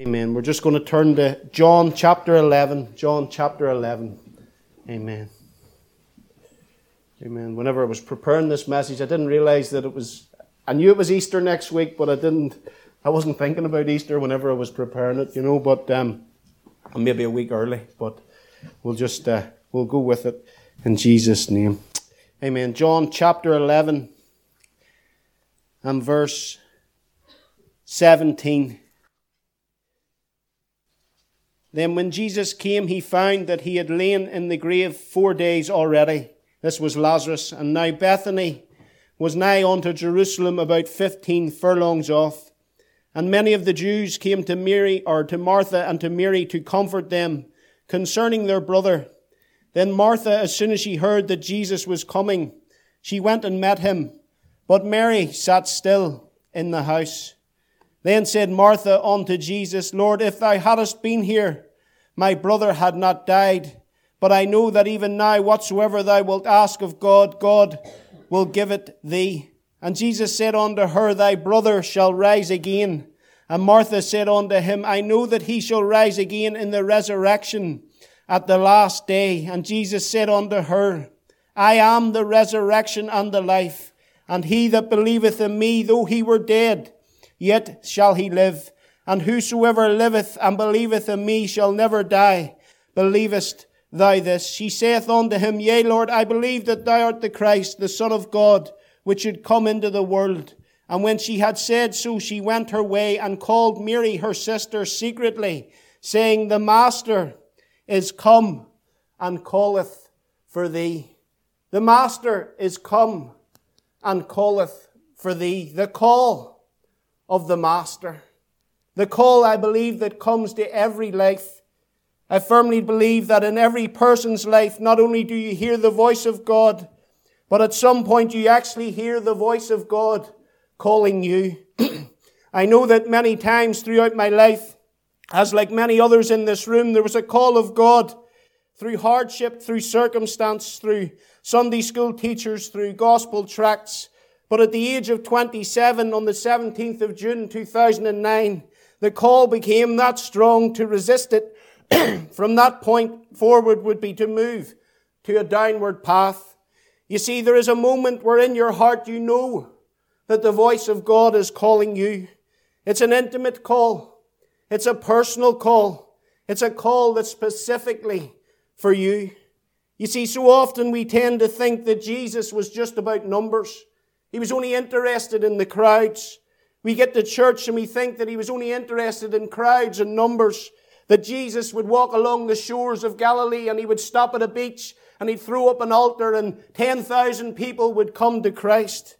Amen. We're just going to turn to John chapter 11. John chapter 11. Amen. Amen. Whenever I was preparing this message, I didn't realize that it was, I knew it was Easter next week, but I didn't, I wasn't thinking about Easter whenever I was preparing it, you know, but um, maybe a week early, but we'll just, uh, we'll go with it in Jesus' name. Amen. John chapter 11 and verse 17. Then when Jesus came, he found that he had lain in the grave four days already. This was Lazarus. And now Bethany was nigh unto Jerusalem about fifteen furlongs off. And many of the Jews came to Mary, or to Martha and to Mary to comfort them concerning their brother. Then Martha, as soon as she heard that Jesus was coming, she went and met him. But Mary sat still in the house. Then said Martha unto Jesus, Lord, if thou hadst been here, my brother had not died. But I know that even now, whatsoever thou wilt ask of God, God will give it thee. And Jesus said unto her, Thy brother shall rise again. And Martha said unto him, I know that he shall rise again in the resurrection at the last day. And Jesus said unto her, I am the resurrection and the life. And he that believeth in me, though he were dead, yet shall he live. And whosoever liveth and believeth in me shall never die. Believest thou this? She saith unto him, Yea, Lord, I believe that thou art the Christ, the Son of God, which should come into the world. And when she had said so, she went her way and called Mary, her sister, secretly, saying, The Master is come and calleth for thee. The Master is come and calleth for thee. The call of the Master. The call, I believe, that comes to every life. I firmly believe that in every person's life, not only do you hear the voice of God, but at some point you actually hear the voice of God calling you. I know that many times throughout my life, as like many others in this room, there was a call of God through hardship, through circumstance, through Sunday school teachers, through gospel tracts, but at the age of 27, on the 17th of June 2009, the call became that strong to resist it. From that point forward would be to move to a downward path. You see, there is a moment where in your heart you know that the voice of God is calling you. It's an intimate call. It's a personal call. It's a call that's specifically for you. You see, so often we tend to think that Jesus was just about numbers. He was only interested in the crowds. We get to church and we think that he was only interested in crowds and numbers. That Jesus would walk along the shores of Galilee and he would stop at a beach and he'd throw up an altar and 10,000 people would come to Christ.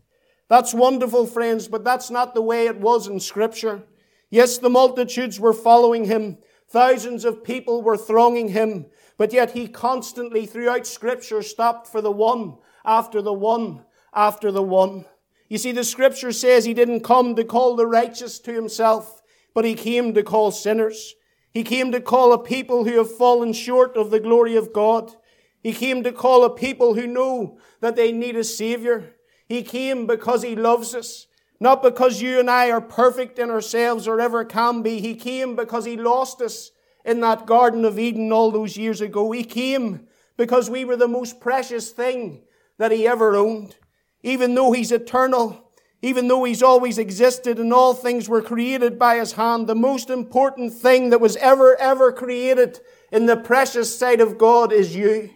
That's wonderful, friends, but that's not the way it was in Scripture. Yes, the multitudes were following him. Thousands of people were thronging him. But yet he constantly throughout Scripture stopped for the one after the one after the one. You see, the scripture says he didn't come to call the righteous to himself, but he came to call sinners. He came to call a people who have fallen short of the glory of God. He came to call a people who know that they need a savior. He came because he loves us. Not because you and I are perfect in ourselves or ever can be. He came because he lost us in that Garden of Eden all those years ago. He came because we were the most precious thing that he ever owned even though He's eternal, even though He's always existed and all things were created by His hand, the most important thing that was ever, ever created in the precious sight of God is you.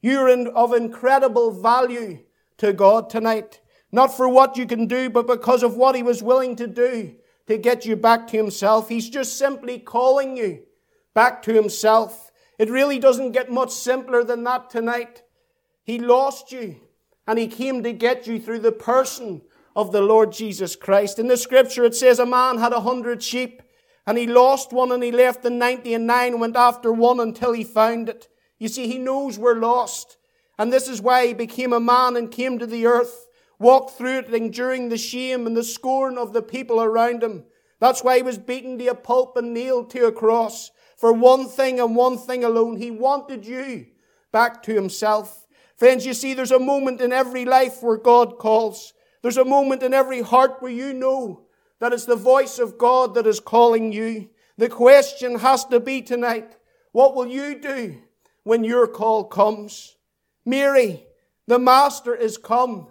You're of incredible value to God tonight. Not for what you can do, but because of what He was willing to do to get you back to Himself. He's just simply calling you back to Himself. It really doesn't get much simpler than that tonight. He lost you and he came to get you through the person of the Lord Jesus Christ. In the scripture it says a man had a hundred sheep and he lost one and he left the 90 and nine and went after one until he found it. You see, he knows we're lost. And this is why he became a man and came to the earth, walked through it enduring the shame and the scorn of the people around him. That's why he was beaten to a pulp and nailed to a cross. For one thing and one thing alone, he wanted you back to himself. Friends, you see, there's a moment in every life where God calls. There's a moment in every heart where you know that it's the voice of God that is calling you. The question has to be tonight, what will you do when your call comes? Mary, the Master is come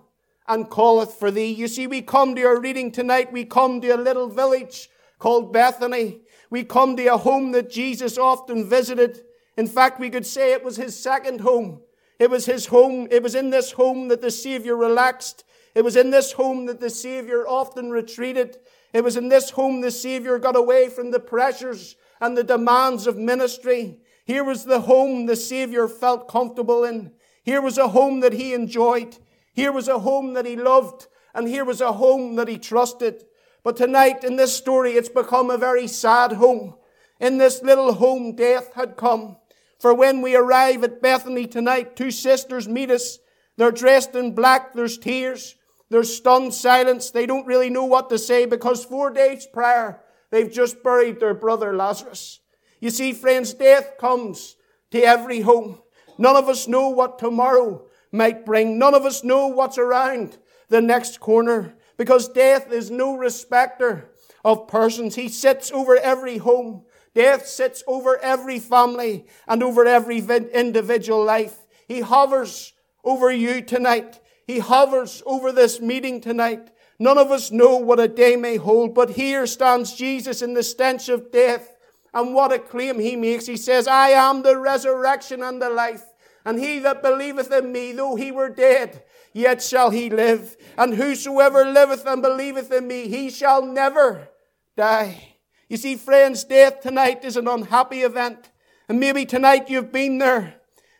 and calleth for thee. You see, we come to our reading tonight. We come to a little village called Bethany. We come to a home that Jesus often visited. In fact, we could say it was his second home. It was his home. It was in this home that the Savior relaxed. It was in this home that the Savior often retreated. It was in this home the Savior got away from the pressures and the demands of ministry. Here was the home the Savior felt comfortable in. Here was a home that he enjoyed. Here was a home that he loved. And here was a home that he trusted. But tonight in this story, it's become a very sad home. In this little home, death had come. For when we arrive at Bethany tonight, two sisters meet us. They're dressed in black. There's tears. There's stunned silence. They don't really know what to say because four days prior, they've just buried their brother Lazarus. You see, friends, death comes to every home. None of us know what tomorrow might bring. None of us know what's around the next corner because death is no respecter of persons. He sits over every home. Death sits over every family and over every individual life. He hovers over you tonight. He hovers over this meeting tonight. None of us know what a day may hold, but here stands Jesus in the stench of death. And what a claim he makes. He says, I am the resurrection and the life. And he that believeth in me, though he were dead, yet shall he live. And whosoever liveth and believeth in me, he shall never die. You see, friends, death tonight is an unhappy event. And maybe tonight you've been there.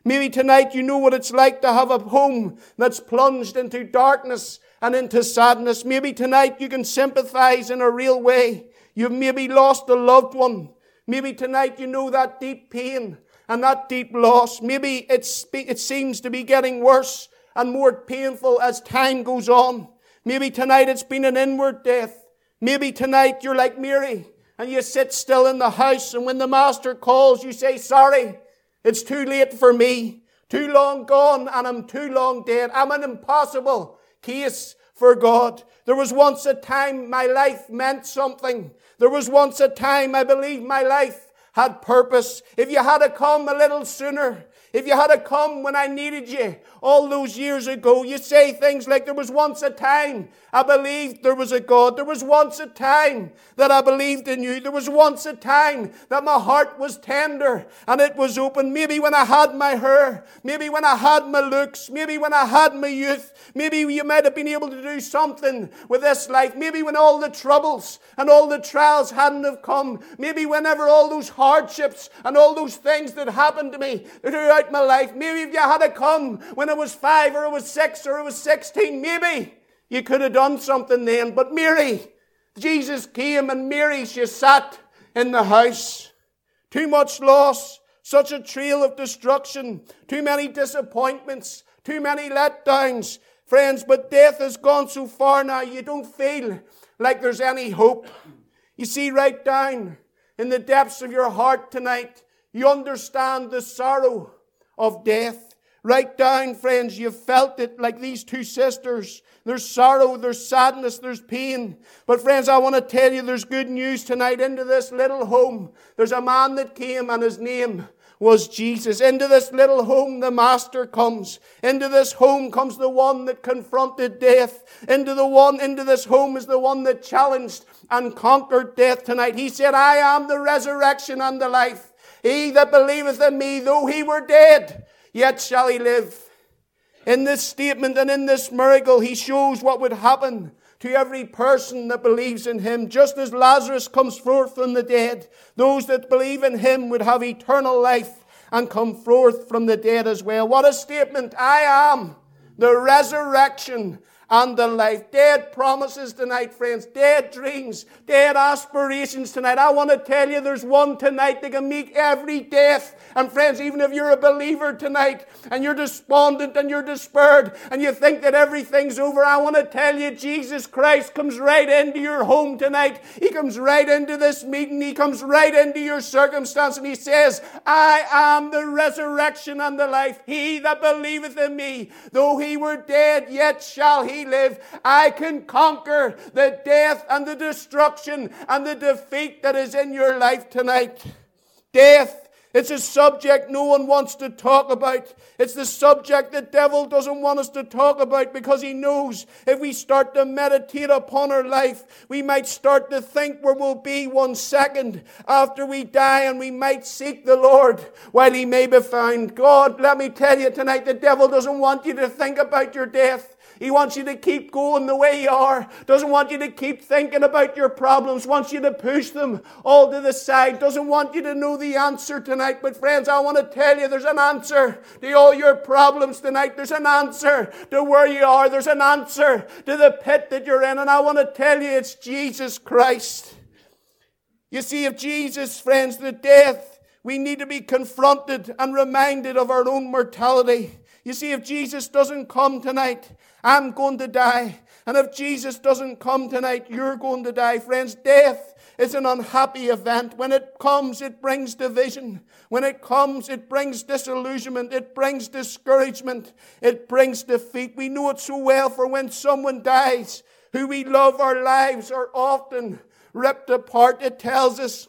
Maybe tonight you know what it's like to have a home that's plunged into darkness and into sadness. Maybe tonight you can sympathize in a real way. You've maybe lost a loved one. Maybe tonight you know that deep pain and that deep loss. Maybe it's, it seems to be getting worse and more painful as time goes on. Maybe tonight it's been an inward death. Maybe tonight you're like Mary and you sit still in the house and when the master calls you say, sorry, it's too late for me. Too long gone and I'm too long dead. I'm an impossible case for God. There was once a time my life meant something. There was once a time I believed my life had purpose. If you had to come a little sooner, if you had to come when I needed you all those years ago, you say things like, There was once a time I believed there was a God. There was once a time that I believed in you. There was once a time that my heart was tender and it was open. Maybe when I had my hair, maybe when I had my looks, maybe when I had my youth, maybe you might have been able to do something with this life. Maybe when all the troubles and all the trials hadn't have come. Maybe whenever all those hardships and all those things that happened to me throughout my life. Maybe if you had to come when I was five or I was six or I was 16, maybe you could have done something then. But Mary, Jesus came and Mary, she sat in the house. Too much loss, such a trail of destruction, too many disappointments, too many letdowns. Friends, but death has gone so far now, you don't feel like there's any hope. You see, right down in the depths of your heart tonight, you understand the sorrow of death. Right down, friends, you've felt it like these two sisters. There's sorrow, there's sadness, there's pain. But friends, I want to tell you there's good news tonight into this little home. There's a man that came and his name was Jesus. Into this little home the Master comes. Into this home comes the one that confronted death. Into the one, into this home is the one that challenged and conquered death tonight. He said, I am the resurrection and the life. He that believeth in me, though he were dead, yet shall he live. In this statement and in this miracle, he shows what would happen to every person that believes in him. Just as Lazarus comes forth from the dead, those that believe in him would have eternal life and come forth from the dead as well. What a statement! I am the resurrection and the life. Dead promises tonight, friends. Dead dreams. Dead aspirations tonight. I want to tell you there's one tonight that can make every death. And friends, even if you're a believer tonight and you're despondent and you're despaired and you think that everything's over, I want to tell you Jesus Christ comes right into your home tonight. He comes right into this meeting. He comes right into your circumstance and he says, I am the resurrection and the life. He that believeth in me, though he were dead, yet shall he I can conquer the death and the destruction and the defeat that is in your life tonight. Death it's a subject no one wants to talk about. It's the subject the devil doesn't want us to talk about because he knows if we start to meditate upon our life, we might start to think where we'll be one second after we die and we might seek the Lord while he may be found. God, let me tell you tonight, the devil doesn't want you to think about your death. He wants you to keep going the way you are. Doesn't want you to keep thinking about your problems. Wants you to push them all to the side. Doesn't want you to know the answer tonight. But friends, I want to tell you there's an answer to all your problems tonight. There's an answer to where you are. There's an answer to the pit that you're in. And I want to tell you it's Jesus Christ. You see, if Jesus, friends, the death, we need to be confronted and reminded of our own mortality. You see, if Jesus doesn't come tonight, I'm going to die. And if Jesus doesn't come tonight, you're going to die. Friends, death is an unhappy event. When it comes, it brings division. When it comes, it brings disillusionment. It brings discouragement. It brings defeat. We know it so well for when someone dies, who we love, our lives are often ripped apart. It tells us,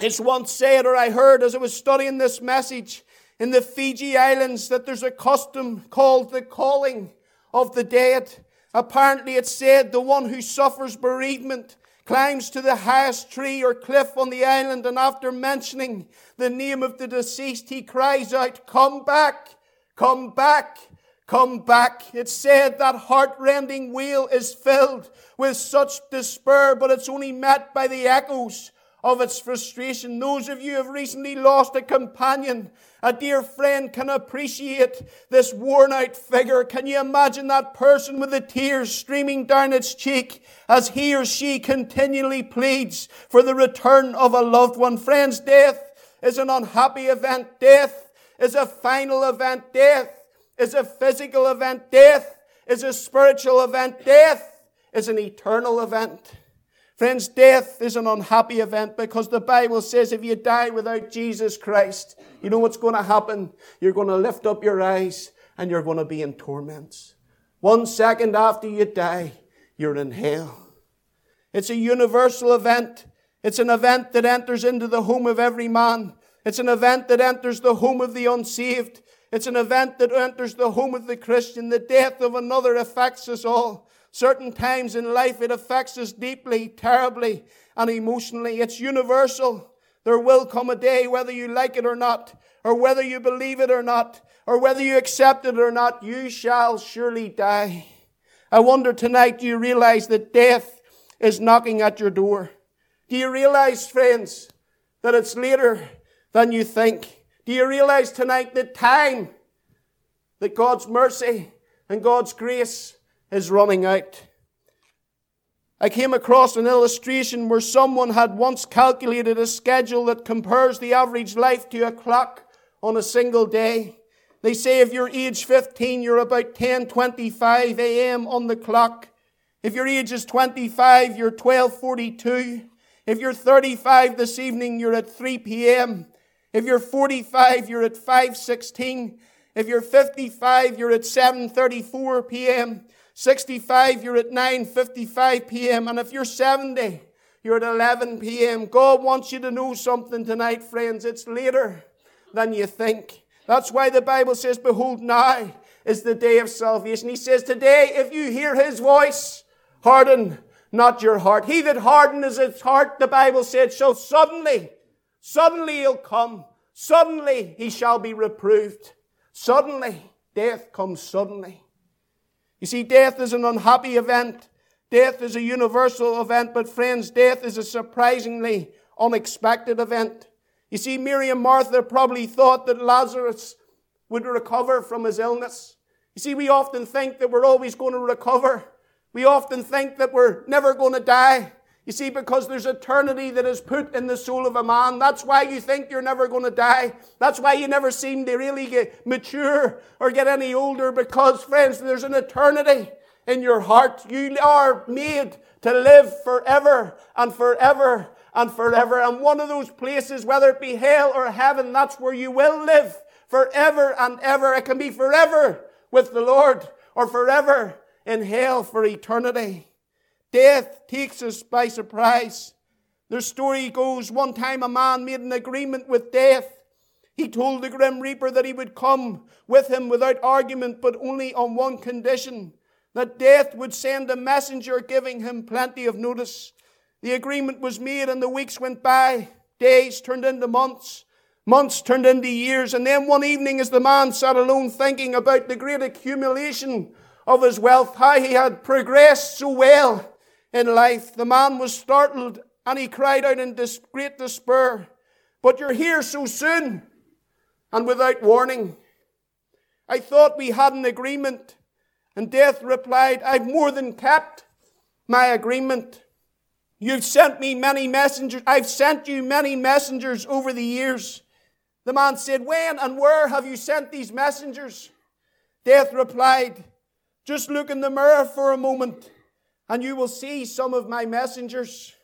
it's once said, or I heard as I was studying this message in the Fiji Islands, that there's a custom called the calling of the dead. Apparently, it said the one who suffers bereavement climbs to the highest tree or cliff on the island, and after mentioning the name of the deceased, he cries out, Come back, come back, come back. It said that heartrending wail is filled with such despair, but it's only met by the echoes of its frustration. Those of you who have recently lost a companion, a dear friend, can appreciate this worn out figure. Can you imagine that person with the tears streaming down its cheek as he or she continually pleads for the return of a loved one? Friends, death is an unhappy event. Death is a final event. Death is a physical event. Death is a spiritual event. Death is an eternal event. Friends, death is an unhappy event because the Bible says if you die without Jesus Christ, you know what's going to happen? You're going to lift up your eyes and you're going to be in torments. One second after you die, you're in hell. It's a universal event. It's an event that enters into the home of every man. It's an event that enters the home of the unsaved. It's an event that enters the home of the Christian. The death of another affects us all. Certain times in life it affects us deeply, terribly, and emotionally. It's universal. There will come a day, whether you like it or not, or whether you believe it or not, or whether you accept it or not, you shall surely die. I wonder tonight, do you realize that death is knocking at your door? Do you realize, friends, that it's later than you think? Do you realize tonight that time, that God's mercy and God's grace is running out. I came across an illustration where someone had once calculated a schedule that compares the average life to a clock on a single day. They say if you're age 15, you're about 10.25 a.m. on the clock. If your age is 25, you're 12.42. If you're 35 this evening, you're at 3 p.m. If you're 45, you're at 5.16. If you're 55, you're at 7.34 p.m. 65, you're at 9.55 p.m. And if you're 70, you're at 11 p.m. God wants you to know something tonight, friends. It's later than you think. That's why the Bible says, Behold, now is the day of salvation. He says, Today, if you hear his voice, harden not your heart. He that hardens his heart, the Bible said, shall suddenly, suddenly he'll come. Suddenly he shall be reproved. Suddenly, death comes suddenly. You see, death is an unhappy event. Death is a universal event, but friends, death is a surprisingly unexpected event. You see, Mary and Martha probably thought that Lazarus would recover from his illness. You see, we often think that we're always going to recover. We often think that we're never going to die. You see, because there's eternity that is put in the soul of a man. That's why you think you're never going to die. That's why you never seem to really get mature or get any older because, friends, there's an eternity in your heart. You are made to live forever and forever and forever. And one of those places, whether it be hell or heaven, that's where you will live forever and ever. It can be forever with the Lord or forever in hell for eternity. Death takes us by surprise. The story goes one time a man made an agreement with death. He told the Grim Reaper that he would come with him without argument, but only on one condition that death would send a messenger giving him plenty of notice. The agreement was made, and the weeks went by. Days turned into months. Months turned into years. And then one evening, as the man sat alone thinking about the great accumulation of his wealth, how he had progressed so well in life, the man was startled and he cried out in great despair, But you're here so soon and without warning. I thought we had an agreement. And death replied, I've more than kept my agreement. You've sent me many messengers. I've sent you many messengers over the years. The man said, When and where have you sent these messengers? Death replied, Just look in the mirror for a moment, and you will see some of my messengers.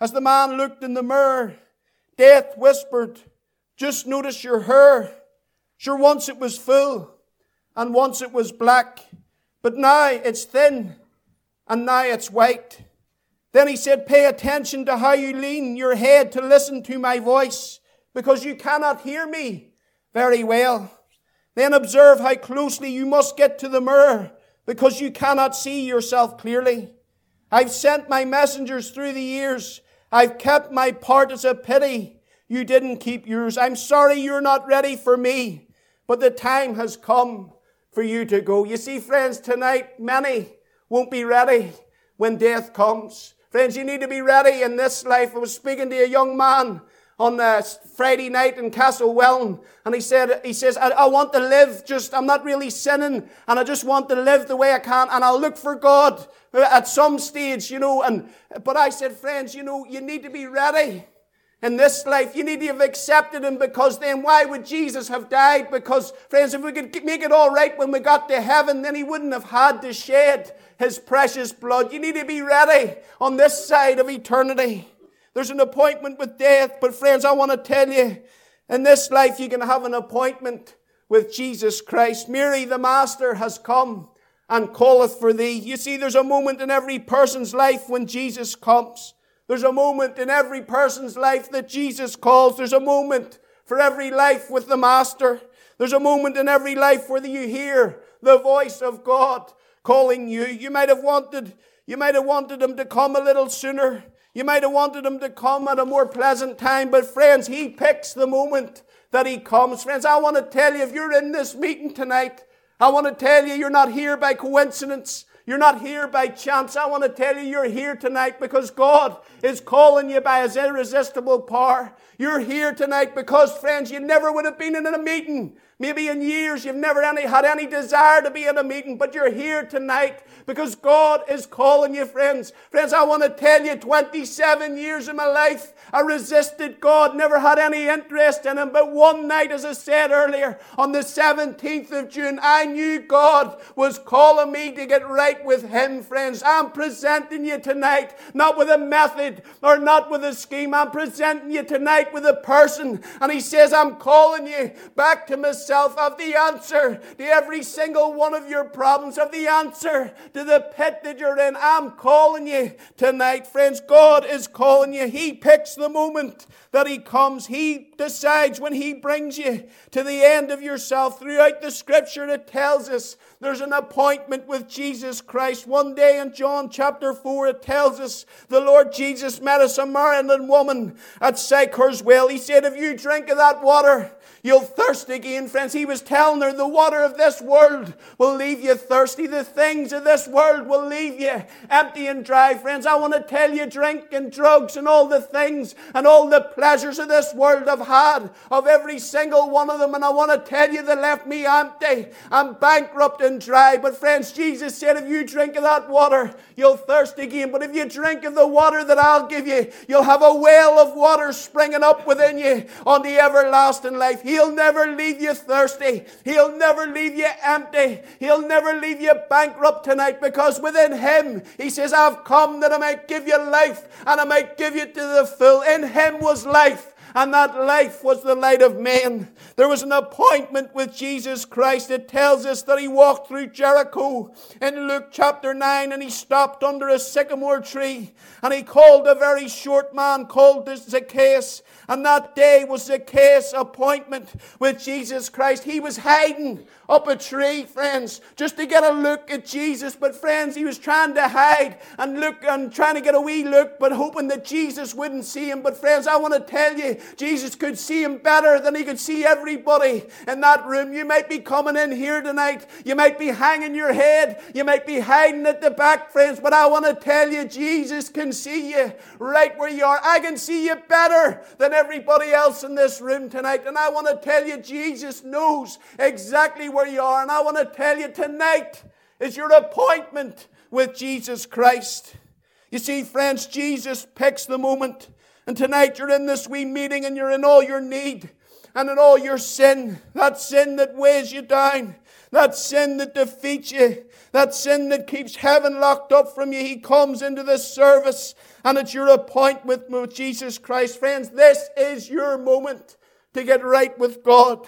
As the man looked in the mirror, death whispered, Just notice your hair. Sure, once it was full, and once it was black, but now it's thin, and now it's white. Then he said, Pay attention to how you lean your head to listen to my voice, because you cannot hear me very well. Then observe how closely you must get to the mirror, because you cannot see yourself clearly. I've sent my messengers through the years I've kept my part as a pity. You didn't keep yours. I'm sorry you're not ready for me, but the time has come for you to go. You see, friends, tonight many won't be ready when death comes. Friends, you need to be ready in this life. I was speaking to a young man on a Friday night in Castlewellan, and he said, he says, I, I, want to live just, I'm not really sinning, and I just want to live the way I can, and I'll look for God uh, at some stage, you know, and, but I said, friends, you know, you need to be ready in this life. You need to have accepted Him because then why would Jesus have died? Because, friends, if we could make it all right when we got to heaven, then He wouldn't have had to shed His precious blood. You need to be ready on this side of eternity. There's an appointment with death, but friends, I want to tell you, in this life you can have an appointment with Jesus Christ. Mary, the Master, has come and calleth for thee. You see, there's a moment in every person's life when Jesus comes. There's a moment in every person's life that Jesus calls. There's a moment for every life with the Master. There's a moment in every life where you hear the voice of God calling you. You might have wanted, you might have wanted him to come a little sooner. You might have wanted him to come at a more pleasant time, but friends, he picks the moment that he comes. Friends, I want to tell you, if you're in this meeting tonight, I want to tell you, you're not here by coincidence. You're not here by chance. I want to tell you, you're here tonight because God is calling you by His irresistible power. You're here tonight because, friends, you never would have been in a meeting Maybe in years you've never any, had any desire to be in a meeting, but you're here tonight because God is calling you, friends. Friends, I want to tell you 27 years of my life, I resisted God, never had any interest in Him. But one night, as I said earlier, on the 17th of June, I knew God was calling me to get right with Him, friends. I'm presenting you tonight, not with a method or not with a scheme. I'm presenting you tonight with a person. And He says, I'm calling you back to myself yourself of the answer to every single one of your problems, of the answer to the pit that you're in. I'm calling you tonight, friends. God is calling you. He picks the moment that He comes. He decides when He brings you to the end of yourself. Throughout the scripture, it tells us there's an appointment with Jesus Christ. One day in John chapter 4, it tells us the Lord Jesus met a Samaritan woman at Sychar's well. He said, If you drink of that water, You'll thirst again, friends. He was telling her the water of this world will leave you thirsty. The things of this world will leave you empty and dry, friends. I want to tell you, drink and drugs and all the things and all the pleasures of this world I've had, of every single one of them. And I want to tell you, they left me empty. I'm bankrupt and dry. But, friends, Jesus said, if you drink of that water, you'll thirst again. But if you drink of the water that I'll give you, you'll have a well of water springing up within you on the everlasting life. He'll never leave you thirsty. He'll never leave you empty. He'll never leave you bankrupt tonight because within Him, He says, I've come that I might give you life and I might give you to the full. In Him was life and that life was the light of men. There was an appointment with Jesus Christ. It tells us that he walked through Jericho in Luke chapter 9 and he stopped under a sycamore tree and he called a very short man called Zacchaeus. And that day was Zacchaeus' appointment with Jesus Christ. He was hiding up a tree, friends, just to get a look at Jesus. But friends, he was trying to hide and look and trying to get a wee look, but hoping that Jesus wouldn't see him. But friends, I want to tell you, Jesus could see him better than he could see everybody in that room. You might be coming in here tonight. You might be hanging your head. You might be hiding at the back, friends. But I want to tell you, Jesus can see you right where you are. I can see you better than everybody else in this room tonight. And I want to tell you, Jesus knows exactly where you are. And I want to tell you tonight is your appointment with Jesus Christ. You see, friends, Jesus picks the moment. And tonight you're in this wee meeting and you're in all your need and in all your sin. That sin that weighs you down. That sin that defeats you. That sin that keeps heaven locked up from you. He comes into this service and it's your appointment with Jesus Christ. Friends, this is your moment to get right with God.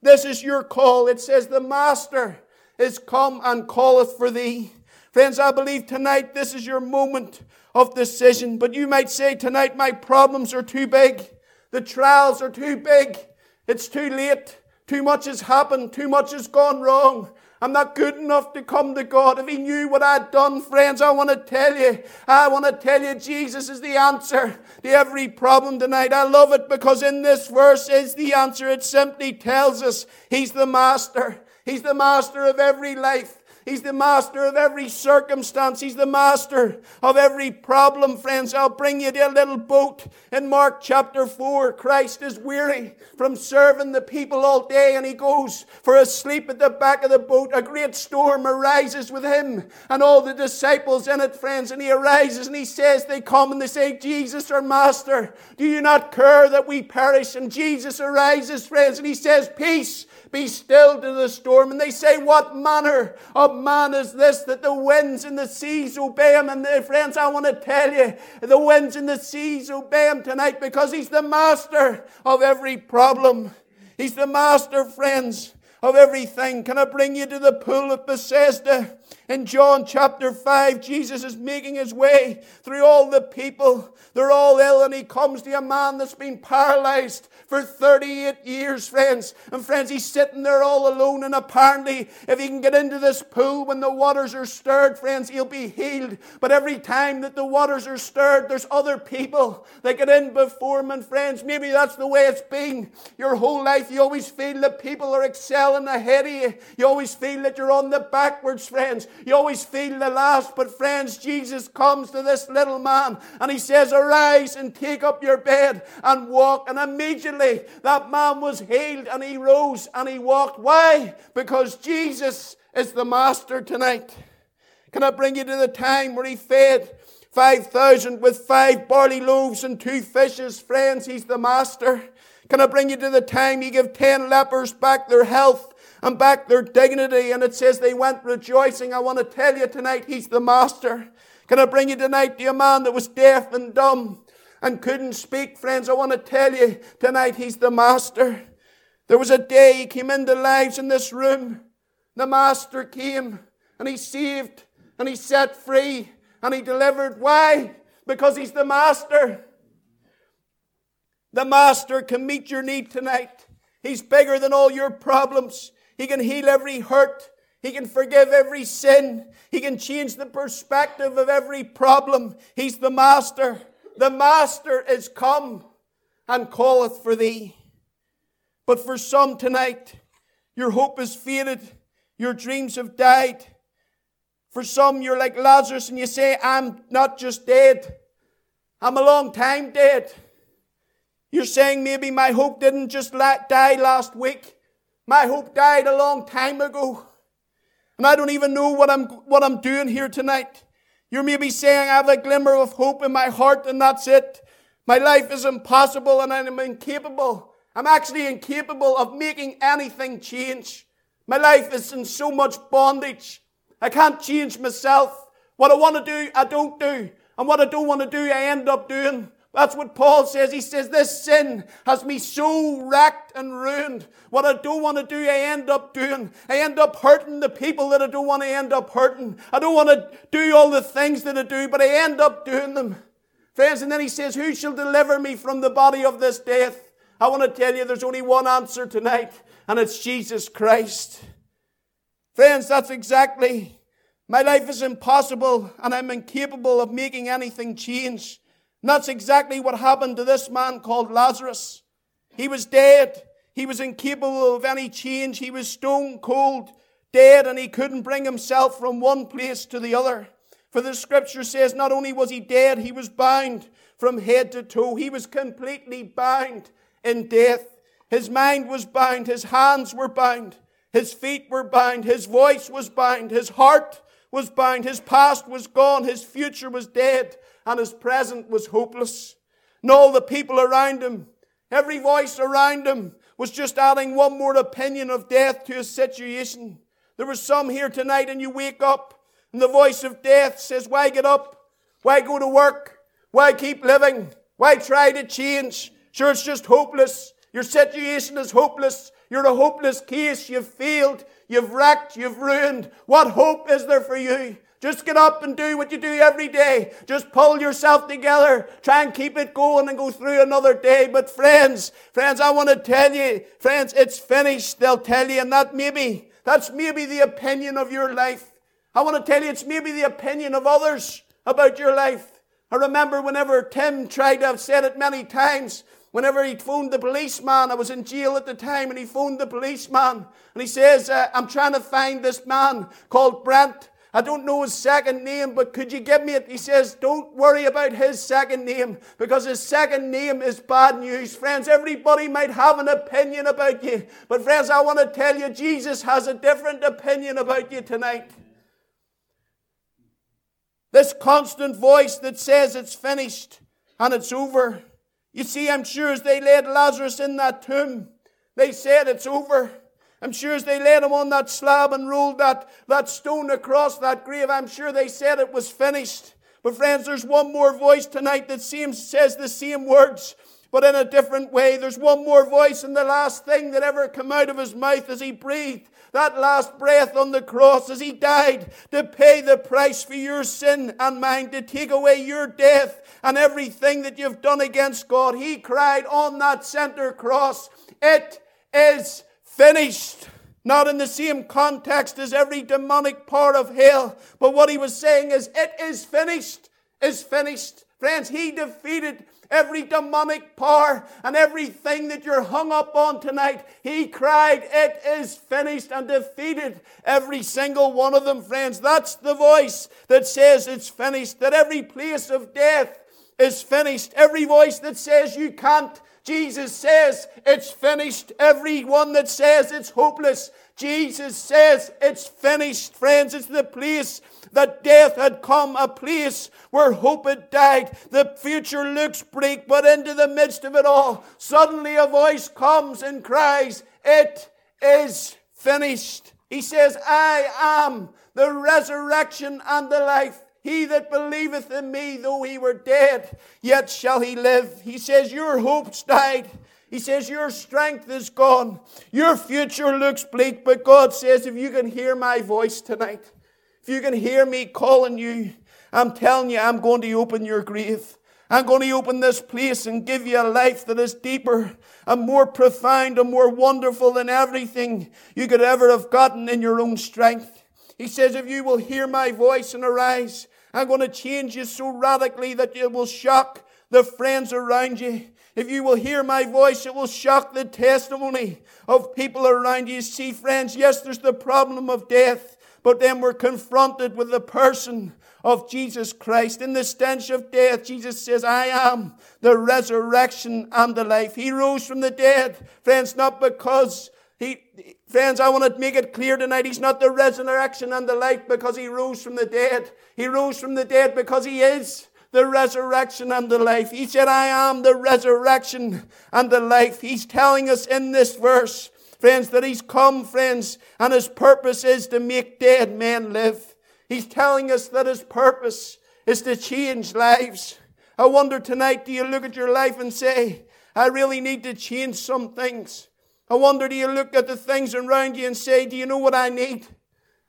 This is your call. It says, The Master is come and calleth for thee. Friends, I believe tonight this is your moment of decision. But you might say tonight, my problems are too big. The trials are too big. It's too late. Too much has happened. Too much has gone wrong. I'm not good enough to come to God. If He knew what I'd done, friends, I want to tell you, I want to tell you, Jesus is the answer to every problem tonight. I love it because in this verse is the answer. It simply tells us He's the master. He's the master of every life. He's the master of every circumstance. He's the master of every problem, friends. I'll bring you to a little boat in Mark chapter 4. Christ is weary from serving the people all day and he goes for a sleep at the back of the boat. A great storm arises with him and all the disciples in it, friends. And he arises and he says, They come and they say, Jesus, our master, do you not care that we perish? And Jesus arises, friends, and he says, Peace be still to the storm. And they say, What manner of man is this that the winds and the seas obey him? And friends, I want to tell you, the winds and the seas obey him tonight because he's the master of every problem. He's the master, friends, of everything. Can I bring you to the pool of Bethesda? In John chapter 5, Jesus is making his way through all the people. They're all ill, and he comes to a man that's been paralyzed for 38 years, friends. And friends, he's sitting there all alone, and apparently, if he can get into this pool when the waters are stirred, friends, he'll be healed. But every time that the waters are stirred, there's other people that get in before him. And friends, maybe that's the way it's been your whole life. You always feel that people are excelling ahead of you. You always feel that you're on the backwards, friends. You always feel the last. But friends, Jesus comes to this little man and he says, Arise and take up your bed and walk. And immediately that man was healed and he rose and he walked. Why? Because Jesus is the master tonight. Can I bring you to the time where he fed 5,000 with five barley loaves and two fishes? Friends, he's the master. Can I bring you to the time he gave 10 lepers back their health? And back their dignity. And it says they went rejoicing. I want to tell you tonight, He's the Master. Can I bring you tonight to a man that was deaf and dumb and couldn't speak? Friends, I want to tell you tonight, He's the Master. There was a day He came into lives in this room. The Master came and He saved and He set free and He delivered. Why? Because He's the Master. The Master can meet your need tonight. He's bigger than all your problems. He can heal every hurt. He can forgive every sin. He can change the perspective of every problem. He's the master. The master is come and calleth for thee. But for some tonight, your hope is faded. Your dreams have died. For some, you're like Lazarus and you say, I'm not just dead. I'm a long time dead. You're saying maybe my hope didn't just die last week. My hope died a long time ago. And I don't even know what I'm, what I'm doing here tonight. You're maybe saying I have a glimmer of hope in my heart and that's it. My life is impossible and I'm incapable. I'm actually incapable of making anything change. My life is in so much bondage. I can't change myself. What I want to do, I don't do. And what I don't want to do, I end up doing. That's what Paul says. He says, This sin has me so wrecked and ruined. What I don't want to do, I end up doing. I end up hurting the people that I don't want to end up hurting. I don't want to do all the things that I do, but I end up doing them. Friends, and then he says, Who shall deliver me from the body of this death? I want to tell you there's only one answer tonight, and it's Jesus Christ. Friends, that's exactly. My life is impossible, and I'm incapable of making anything change. And that's exactly what happened to this man called Lazarus. He was dead. He was incapable of any change. He was stone cold, dead, and he couldn't bring himself from one place to the other. For the scripture says not only was he dead, he was bound from head to toe. He was completely bound in death. His mind was bound. His hands were bound. His feet were bound. His voice was bound. His heart was bound. His past was gone. His future was dead and his present was hopeless. And all the people around him, every voice around him, was just adding one more opinion of death to his situation. There was some here tonight, and you wake up, and the voice of death says, Why get up? Why go to work? Why keep living? Why try to change? Sure, it's just hopeless. Your situation is hopeless. You're a hopeless case. You've failed. You've wrecked. You've ruined. What hope is there for you? Just get up and do what you do every day. Just pull yourself together. Try and keep it going and go through another day. But friends, friends, I want to tell you, friends, it's finished. They'll tell you, and that maybe, that's maybe the opinion of your life. I want to tell you, it's maybe the opinion of others about your life. I remember whenever Tim tried to have said it many times, whenever he phoned the policeman, I was in jail at the time, and he phoned the policeman, and he says, uh, I'm trying to find this man called Brent. I don't know his second name, but could you give me it? He says, Don't worry about his second name because his second name is bad news. Friends, everybody might have an opinion about you, but friends, I want to tell you, Jesus has a different opinion about you tonight. This constant voice that says it's finished and it's over. You see, I'm sure as they laid Lazarus in that tomb, they said it's over. I'm sure as they laid him on that slab and rolled that, that stone across that grave, I'm sure they said it was finished. But friends, there's one more voice tonight that seems, says the same words, but in a different way. There's one more voice, and the last thing that ever came out of his mouth as he breathed that last breath on the cross as he died to pay the price for your sin and mine, to take away your death and everything that you've done against God. He cried on that center cross, It is finished. Not in the same context as every demonic part of hell, but what he was saying is, it is finished, is finished. Friends, he defeated every demonic power and everything that you're hung up on tonight. He cried, It is finished, and defeated every single one of them, friends. That's the voice that says it's finished, that every place of death is finished. Every voice that says you can't Jesus says it's finished. Everyone that says it's hopeless, Jesus says it's finished. Friends, it's the place that death had come, a place where hope had died. The future looks bleak, but into the midst of it all, suddenly a voice comes and cries, It is finished. He says, I am the resurrection and the life. He that believeth in me, though he were dead, yet shall he live. He says, Your hope's died. He says, Your strength is gone. Your future looks bleak. But God says, If you can hear my voice tonight, if you can hear me calling you, I'm telling you, I'm going to open your grave. I'm going to open this place and give you a life that is deeper and more profound and more wonderful than everything you could ever have gotten in your own strength. He says, If you will hear my voice and arise, I'm going to change you so radically that it will shock the friends around you. If you will hear my voice, it will shock the testimony of people around you. See, friends, yes, there's the problem of death, but then we're confronted with the person of Jesus Christ. In the stench of death, Jesus says, I am the resurrection and the life. He rose from the dead, friends, not because he, friends, I want to make it clear tonight. He's not the resurrection and the life because he rose from the dead. He rose from the dead because he is the resurrection and the life. He said, I am the resurrection and the life. He's telling us in this verse, friends, that he's come, friends, and his purpose is to make dead men live. He's telling us that his purpose is to change lives. I wonder tonight, do you look at your life and say, I really need to change some things? I wonder, do you look at the things around you and say, do you know what I need?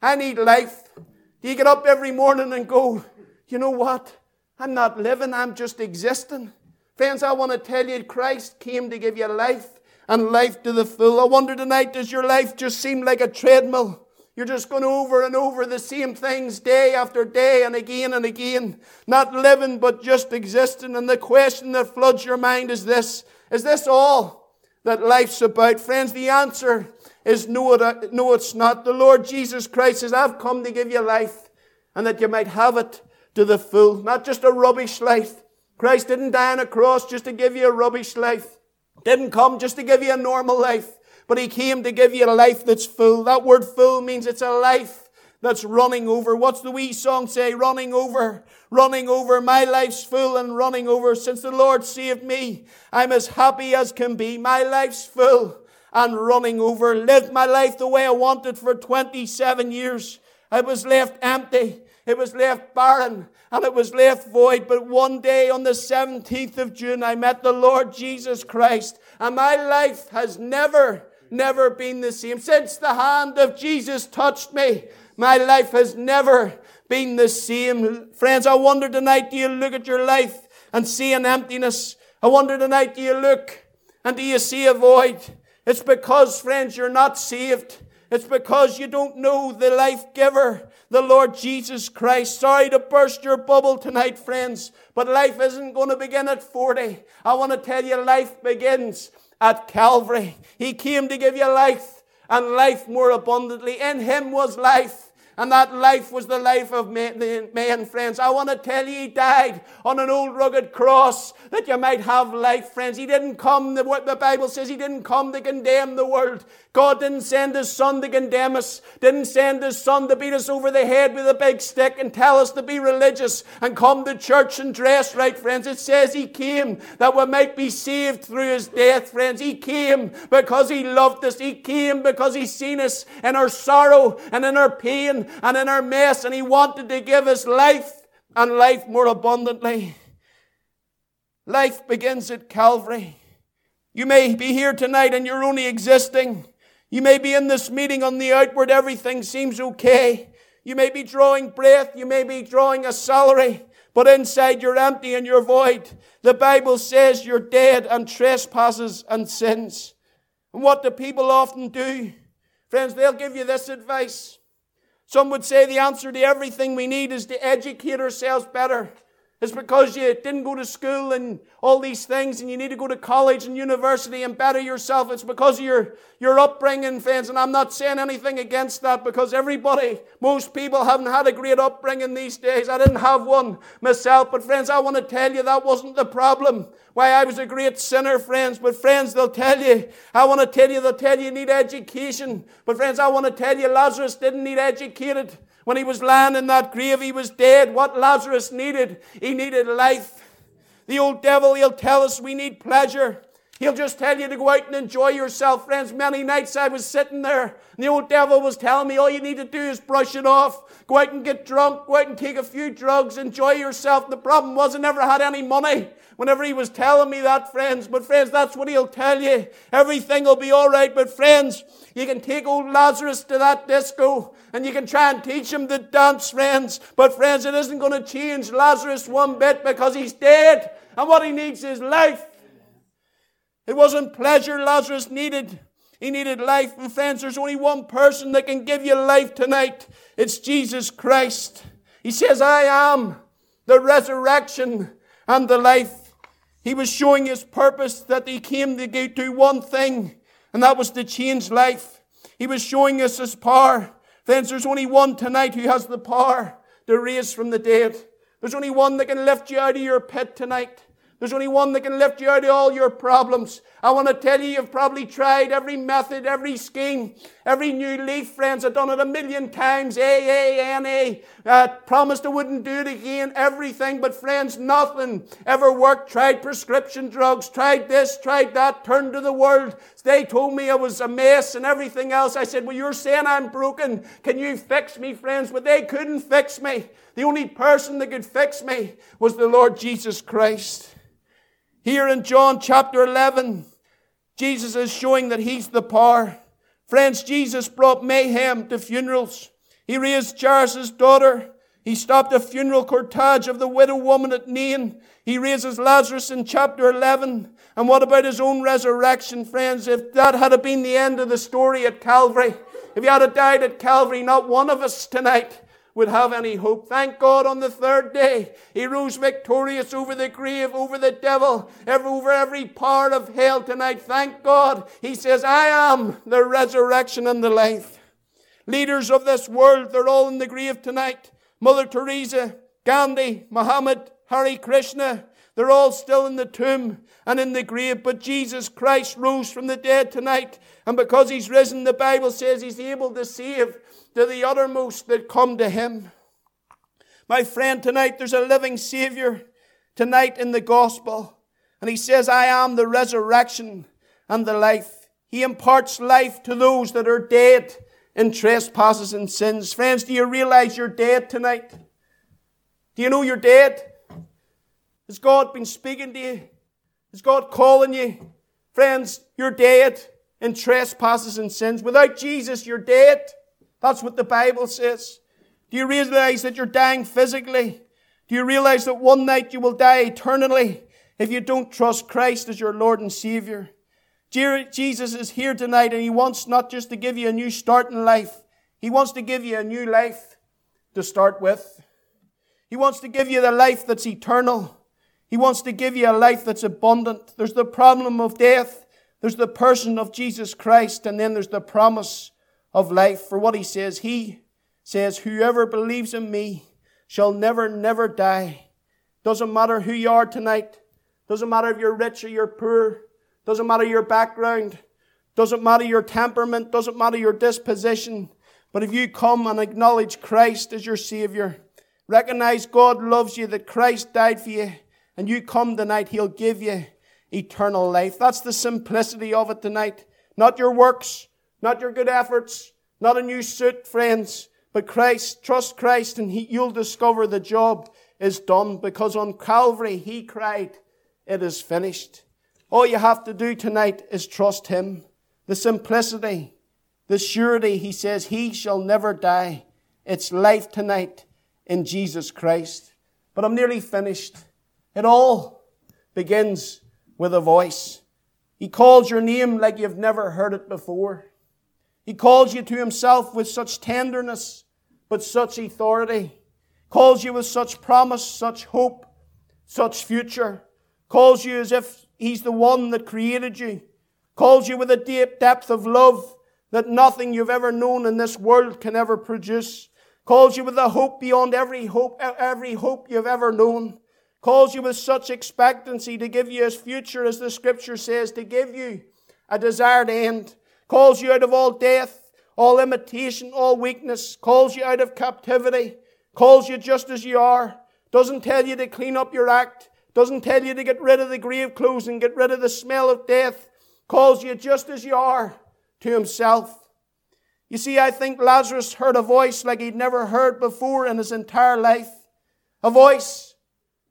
I need life. Do you get up every morning and go, you know what? I'm not living, I'm just existing. Friends, I want to tell you, Christ came to give you life and life to the full. I wonder tonight, does your life just seem like a treadmill? You're just going over and over the same things day after day and again and again. Not living, but just existing. And the question that floods your mind is this Is this all that life's about? Friends, the answer is no, no, it's not. The Lord Jesus Christ says, I've come to give you life and that you might have it to the full. Not just a rubbish life. Christ didn't die on a cross just to give you a rubbish life. Didn't come just to give you a normal life but he came to give you a life that's full. That word full means it's a life that's running over. What's the wee song say? Running over, running over. My life's full and running over. Since the Lord saved me, I'm as happy as can be. My life's full and running over. Lived my life the way I wanted for 27 years. I was left empty. It was left barren and it was left void. But one day on the 17th of June, I met the Lord Jesus Christ and my life has never never been the same. Since the hand of Jesus touched me, my life has never been the same. Friends, I wonder tonight, do you look at your life and see an emptiness? I wonder tonight, do you look and do you see a void? It's because, friends, you're not saved. It's because you don't know the life giver, the Lord Jesus Christ. Sorry to burst your bubble tonight, friends, but life isn't going to begin at 40. I want to tell you, life begins at Calvary. He came to give you life and life more abundantly. In Him was life and that life was the life of man, friends. I want to tell you, He died on an old rugged cross that you might have life, friends. He didn't come, the, what the Bible says, He didn't come to condemn the world. God didn't send His Son to condemn us, didn't send His Son to beat us over the head with a big stick and tell us to be religious and come to church and dress right, friends. It says He came that we might be saved through His death, friends. He came because He loved us. He came because He seen us in our sorrow and in our pain and in our mess, and He wanted to give us life and life more abundantly. Life begins at Calvary. You may be here tonight and you're only existing. You may be in this meeting on the outward, everything seems okay. You may be drawing breath, you may be drawing a salary, but inside you're empty and you're void. The Bible says you're dead and trespasses and sins. And what do people often do? Friends, they'll give you this advice. Some would say the answer to everything we need is to educate ourselves better. It's because you didn't go to school and all these things and you need to go to college and university and better yourself. It's because of your, your upbringing, friends. And I'm not saying anything against that because everybody, most people haven't had a great upbringing these days. I didn't have one myself. But friends, I want to tell you that wasn't the problem. Why I was a great sinner, friends. But friends, they'll tell you, I want to tell you, they'll tell you you need education. But friends, I want to tell you Lazarus didn't need educated. When he was lying in that grave, he was dead. What Lazarus needed, he needed life. The old devil, he'll tell us we need pleasure. He'll just tell you to go out and enjoy yourself, friends. Many nights I was sitting there, and the old devil was telling me all you need to do is brush it off. Go out and get drunk, go out and take a few drugs, enjoy yourself. The problem was I never had any money whenever he was telling me that, friends. But, friends, that's what he'll tell you. Everything will be all right. But, friends, you can take old Lazarus to that disco and you can try and teach him to dance, friends. But, friends, it isn't going to change Lazarus one bit because he's dead. And what he needs is life. It wasn't pleasure Lazarus needed. He needed life. And, friends, there's only one person that can give you life tonight. It's Jesus Christ. He says, I am the resurrection and the life. He was showing his purpose that he came to do one thing, and that was to change life. He was showing us his power. Friends, there's only one tonight who has the power to raise from the dead. There's only one that can lift you out of your pit tonight. There's only one that can lift you out of all your problems. I want to tell you, you've probably tried every method, every scheme, every new leaf, friends. I've done it a million times. A, A, N, A. Promised I wouldn't do it again. Everything. But friends, nothing ever worked. Tried prescription drugs, tried this, tried that, turned to the world. They told me I was a mess and everything else. I said, well, you're saying I'm broken. Can you fix me, friends? But they couldn't fix me. The only person that could fix me was the Lord Jesus Christ. Here in John chapter 11, Jesus is showing that he's the power. Friends, Jesus brought mayhem to funerals. He raised Jairus' daughter. He stopped a funeral cortege of the widow woman at Nain. He raises Lazarus in chapter 11. And what about his own resurrection, friends? If that had been the end of the story at Calvary, if he had died at Calvary, not one of us tonight would have any hope. Thank God on the third day, he rose victorious over the grave, over the devil, over every part of hell tonight. Thank God. He says, I am the resurrection and the life. Leaders of this world, they're all in the grave tonight. Mother Teresa, Gandhi, Muhammad, Hare Krishna, they're all still in the tomb and in the grave, but Jesus Christ rose from the dead tonight. And because he's risen, the Bible says he's able to save to the uttermost that come to him. My friend, tonight there's a living Savior tonight in the gospel. And he says, I am the resurrection and the life. He imparts life to those that are dead in trespasses and sins. Friends, do you realize you're dead tonight? Do you know you're dead? Has God been speaking to you? Is God calling you? Friends, you're dead in trespasses and sins. Without Jesus, you're dead. That's what the Bible says. Do you realize that you're dying physically? Do you realize that one night you will die eternally if you don't trust Christ as your Lord and Savior? Jesus is here tonight and He wants not just to give you a new start in life, He wants to give you a new life to start with. He wants to give you the life that's eternal. He wants to give you a life that's abundant. There's the problem of death. There's the person of Jesus Christ. And then there's the promise of life. For what he says, he says, Whoever believes in me shall never, never die. Doesn't matter who you are tonight. Doesn't matter if you're rich or you're poor. Doesn't matter your background. Doesn't matter your temperament. Doesn't matter your disposition. But if you come and acknowledge Christ as your Savior, recognize God loves you, that Christ died for you, and you come tonight, He'll give you eternal life. That's the simplicity of it tonight. Not your works, not your good efforts, not a new suit, friends, but Christ. Trust Christ and he, you'll discover the job is done because on Calvary he cried, It is finished. All you have to do tonight is trust him. The simplicity, the surety, he says, He shall never die. It's life tonight in Jesus Christ. But I'm nearly finished. It all begins with a voice. He calls your name like you've never heard it before. He calls you to himself with such tenderness, but such authority. Calls you with such promise, such hope, such future. Calls you as if he's the one that created you. Calls you with a deep depth of love that nothing you've ever known in this world can ever produce. Calls you with a hope beyond every hope, every hope you've ever known. Calls you with such expectancy to give you his future, as the scripture says, to give you a desired end calls you out of all death, all imitation, all weakness, calls you out of captivity, calls you just as you are, doesn't tell you to clean up your act, doesn't tell you to get rid of the grave clothes and get rid of the smell of death, calls you just as you are to himself. You see, I think Lazarus heard a voice like he'd never heard before in his entire life. A voice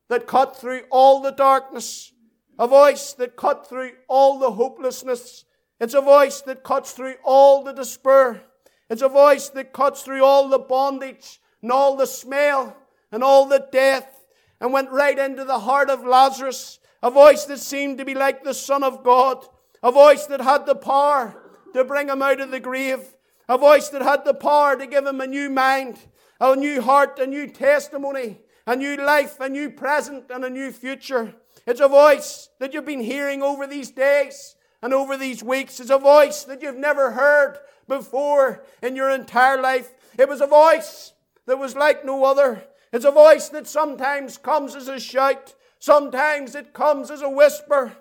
that cut through all the darkness. A voice that cut through all the hopelessness. It's a voice that cuts through all the despair. It's a voice that cuts through all the bondage and all the smell and all the death and went right into the heart of Lazarus. A voice that seemed to be like the Son of God. A voice that had the power to bring him out of the grave. A voice that had the power to give him a new mind, a new heart, a new testimony, a new life, a new present, and a new future. It's a voice that you've been hearing over these days and over these weeks is a voice that you've never heard before in your entire life. It was a voice that was like no other. It's a voice that sometimes comes as a shout, Sometimes it comes as a whisper,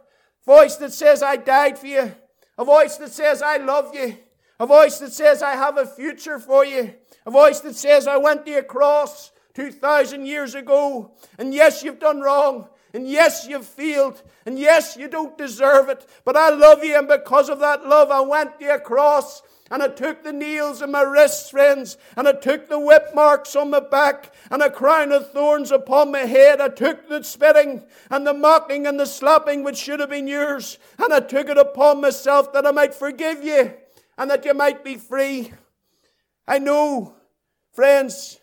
voice that says, I died for you, a voice that says, I love you, a voice that says, I have a future for you, a voice that says, I went to a cross 2,000 years ago, and yes, you've done wrong, and yes, you've failed. And yes, you don't deserve it. But I love you. And because of that love, I went to cross. And I took the nails in my wrists, friends. And I took the whip marks on my back. And a crown of thorns upon my head. I took the spitting and the mocking and the slapping which should have been yours. And I took it upon myself that I might forgive you. And that you might be free. I know, friends,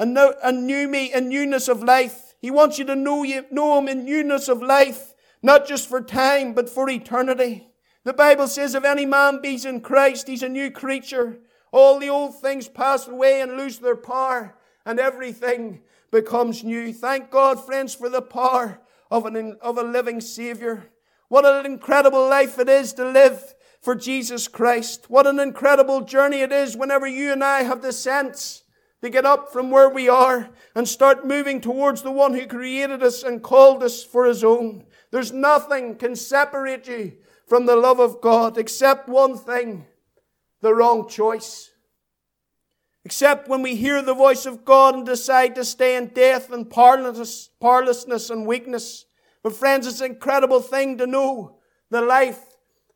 and, know, and knew me in newness of life. He wants you to know, you, know Him in newness of life, not just for time, but for eternity. The Bible says, if any man be in Christ, he's a new creature. All the old things pass away and lose their power, and everything becomes new. Thank God, friends, for the power of, an, of a living Savior. What an incredible life it is to live for Jesus Christ. What an incredible journey it is whenever you and I have the sense to get up from where we are and start moving towards the one who created us and called us for his own. There's nothing can separate you from the love of God except one thing, the wrong choice. Except when we hear the voice of God and decide to stay in death and powerlessness and weakness. But friends, it's an incredible thing to know the life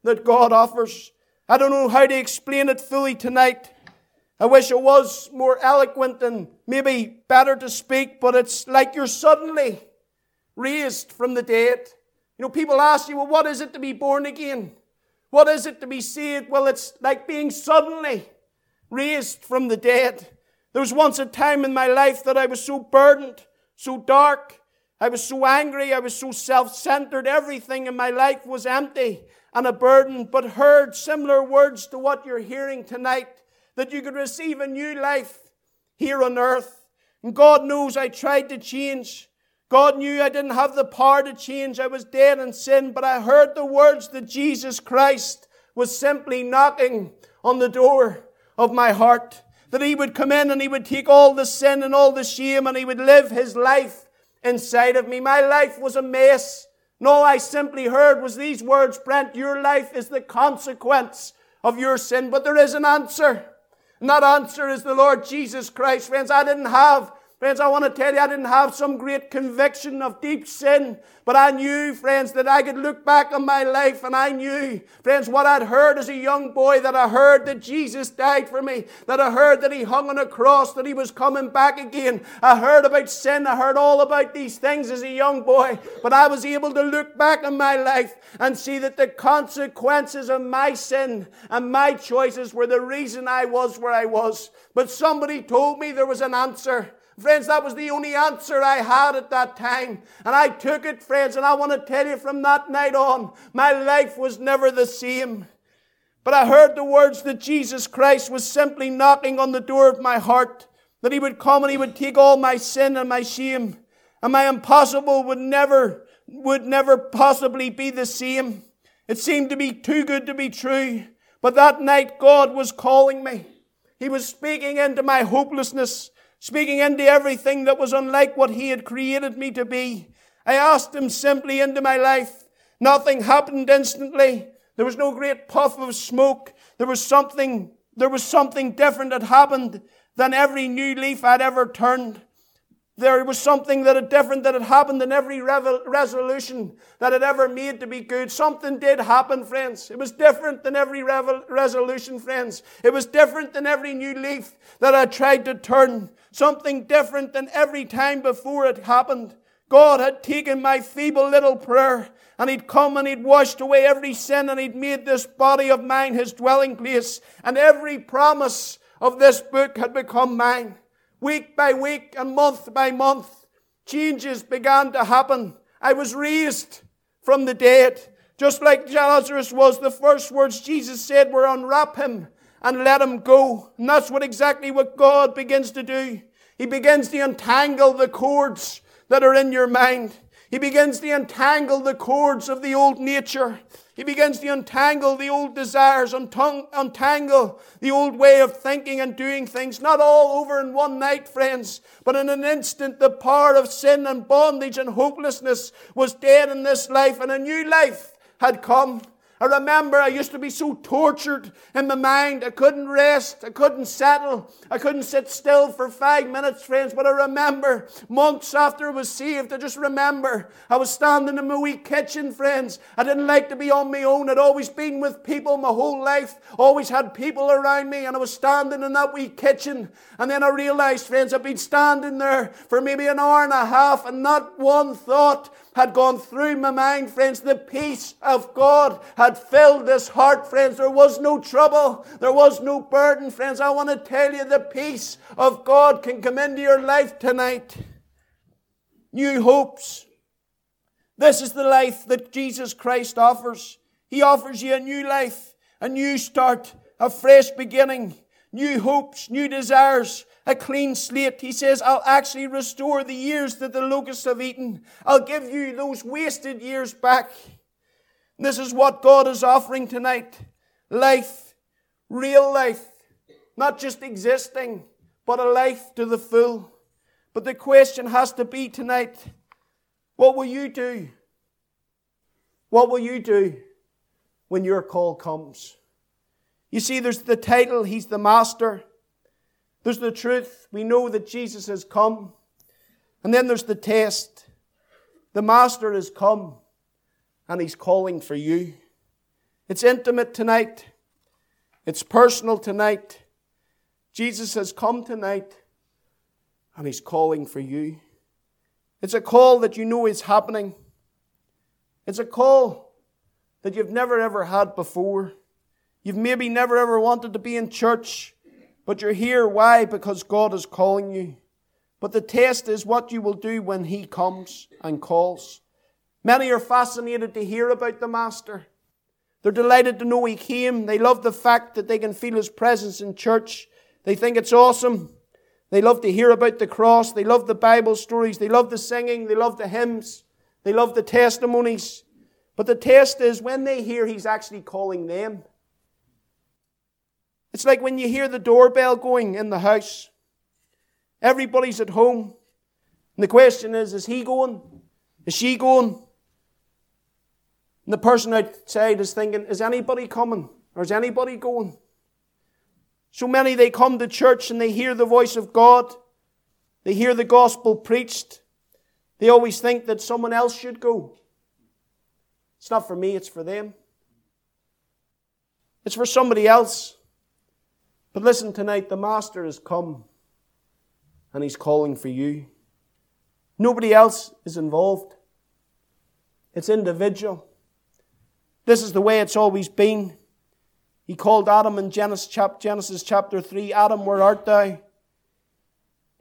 that God offers. I don't know how to explain it fully tonight. I wish I was more eloquent and maybe better to speak, but it's like you're suddenly raised from the dead. You know, people ask you, well, what is it to be born again? What is it to be saved? Well, it's like being suddenly raised from the dead. There was once a time in my life that I was so burdened, so dark, I was so angry, I was so self centered, everything in my life was empty and a burden, but heard similar words to what you're hearing tonight that you could receive a new life here on earth. And God knows I tried to change. God knew I didn't have the power to change. I was dead in sin, but I heard the words that Jesus Christ was simply knocking on the door of my heart. That He would come in and He would take all the sin and all the shame and He would live His life inside of me. My life was a mess. And all I simply heard was these words, Brent, your life is the consequence of your sin, but there is an answer. And that answer is the Lord Jesus Christ. Friends, I didn't have Friends, I want to tell you, I didn't have some great conviction of deep sin, but I knew, friends, that I could look back on my life and I knew, friends, what I'd heard as a young boy, that I heard that Jesus died for me, that I heard that He hung on a cross, that He was coming back again. I heard about sin, I heard all about these things as a young boy, but I was able to look back on my life and see that the consequences of my sin and my choices were the reason I was where I was. But somebody told me there was an answer. Friends, that was the only answer I had at that time. And I took it, friends, and I want to tell you from that night on, my life was never the same. But I heard the words that Jesus Christ was simply knocking on the door of my heart, that He would come and He would take all my sin and my shame, and my impossible would never, would never possibly be the same. It seemed to be too good to be true. But that night, God was calling me. He was speaking into my hopelessness speaking into everything that was unlike what He had created me to be. I asked Him simply into my life. Nothing happened instantly. There was no great puff of smoke. There was something, there was something different that happened than every new leaf I'd ever turned. There was something that had different that had happened in every resolution that had ever made to be good. Something did happen, friends. It was different than every resolution, friends. It was different than every new leaf that I tried to turn. Something different than every time before it happened. God had taken my feeble little prayer and He'd come and He'd washed away every sin and He'd made this body of mine His dwelling place. And every promise of this book had become mine. Week by week and month by month, changes began to happen. I was raised from the dead. Just like Lazarus was, the first words Jesus said were unwrap him and let him go. And that's what exactly what God begins to do. He begins to untangle the cords that are in your mind. He begins to untangle the cords of the old nature. He begins to untangle the old desires, untangle the old way of thinking and doing things. Not all over in one night, friends, but in an instant, the power of sin and bondage and hopelessness was dead in this life, and a new life had come. I remember I used to be so tortured in my mind. I couldn't rest. I couldn't settle. I couldn't sit still for five minutes, friends. But I remember months after I was saved, I just remember I was standing in my wee kitchen, friends. I didn't like to be on my own. I'd always been with people my whole life, always had people around me, and I was standing in that wee kitchen. And then I realized, friends, I've been standing there for maybe an hour and a half, and not one thought had gone through my mind, friends. The peace of God had filled this heart, friends. There was no trouble. There was no burden, friends. I want to tell you the peace of God can come into your life tonight. New hopes. This is the life that Jesus Christ offers. He offers you a new life, a new start, a fresh beginning, new hopes, new desires, a clean slate. He says, I'll actually restore the years that the locusts have eaten. I'll give you those wasted years back. This is what God is offering tonight. Life, real life, not just existing, but a life to the full. But the question has to be tonight, what will you do? What will you do when your call comes? You see, there's the title, He's the Master. There's the truth. We know that Jesus has come. And then there's the test. The Master has come and He's calling for you. It's intimate tonight. It's personal tonight. Jesus has come tonight and He's calling for you. It's a call that you know is happening. It's a call that you've never ever had before. You've maybe never ever wanted to be in church. But you're here. Why? Because God is calling you. But the test is what you will do when He comes and calls. Many are fascinated to hear about the Master. They're delighted to know He came. They love the fact that they can feel His presence in church. They think it's awesome. They love to hear about the cross. They love the Bible stories. They love the singing. They love the hymns. They love the testimonies. But the test is when they hear He's actually calling them. It's like when you hear the doorbell going in the house. Everybody's at home. And the question is, is he going? Is she going? And the person outside is thinking, is anybody coming? Or is anybody going? So many, they come to church and they hear the voice of God. They hear the gospel preached. They always think that someone else should go. It's not for me, it's for them. It's for somebody else. But listen tonight, the Master has come and he's calling for you. Nobody else is involved. It's individual. This is the way it's always been. He called Adam in Genesis, chapter 3, Adam, where art thou?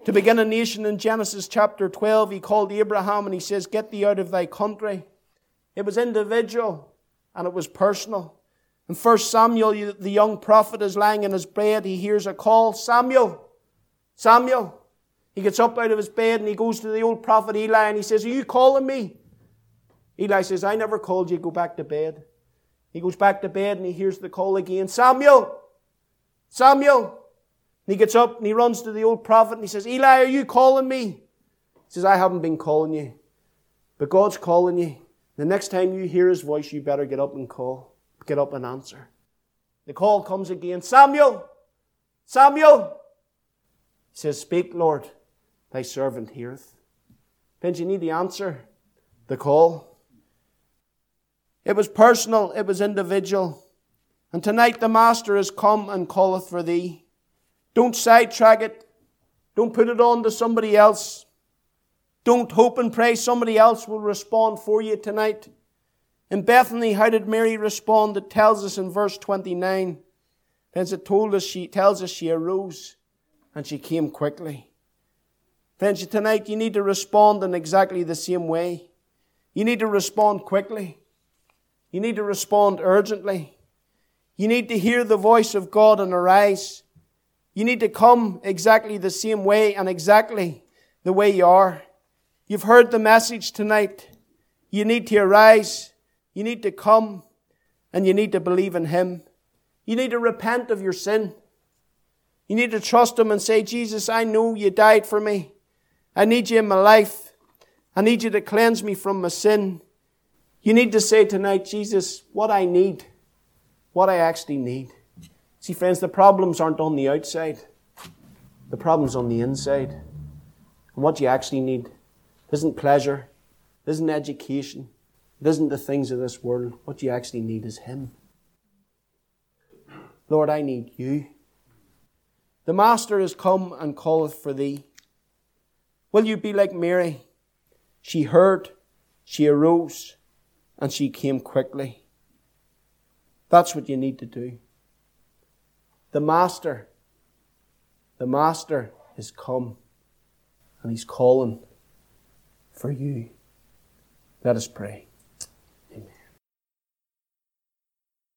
To begin a nation in Genesis chapter 12, he called Abraham and he says, Get thee out of thy country. It was individual and it was personal. In 1 Samuel, the young prophet is lying in his bed. He hears a call Samuel, Samuel. He gets up out of his bed and he goes to the old prophet Eli and he says, Are you calling me? Eli says, I never called you. Go back to bed. He goes back to bed and he hears the call again Samuel, Samuel. And he gets up and he runs to the old prophet and he says, Eli, are you calling me? He says, I haven't been calling you, but God's calling you. The next time you hear his voice, you better get up and call get up and answer. The call comes again Samuel! Samuel! He says, Speak, Lord, thy servant heareth. Then you need the answer, the call. It was personal, it was individual. And tonight the Master has come and calleth for thee. Don't sidetrack it. Don't put it on to somebody else. Don't hope and pray somebody else will respond for you tonight. In Bethany, how did Mary respond? It tells us in verse 29. Friends, it told us she tells us she arose and she came quickly. Friends, tonight you need to respond in exactly the same way. You need to respond quickly. You need to respond urgently. You need to hear the voice of God and arise. You need to come exactly the same way and exactly the way you are. You've heard the message tonight. You need to arise. You need to come and you need to believe in Him. You need to repent of your sin. You need to trust Him and say, Jesus, I know you died for me. I need you in my life. I need you to cleanse me from my sin. You need to say tonight, Jesus, what I need, what I actually need. See, friends, the problems aren't on the outside. The problem's on the inside. And what you actually need isn't pleasure, isn't education, it isn't the things of this world. What you actually need is Him. Lord, I need you. The Master is come and calleth for thee. Will you be like Mary? She heard, she arose, and she came quickly. That's what you need to do. The Master, the Master is come, and He's calling for you. Let us pray.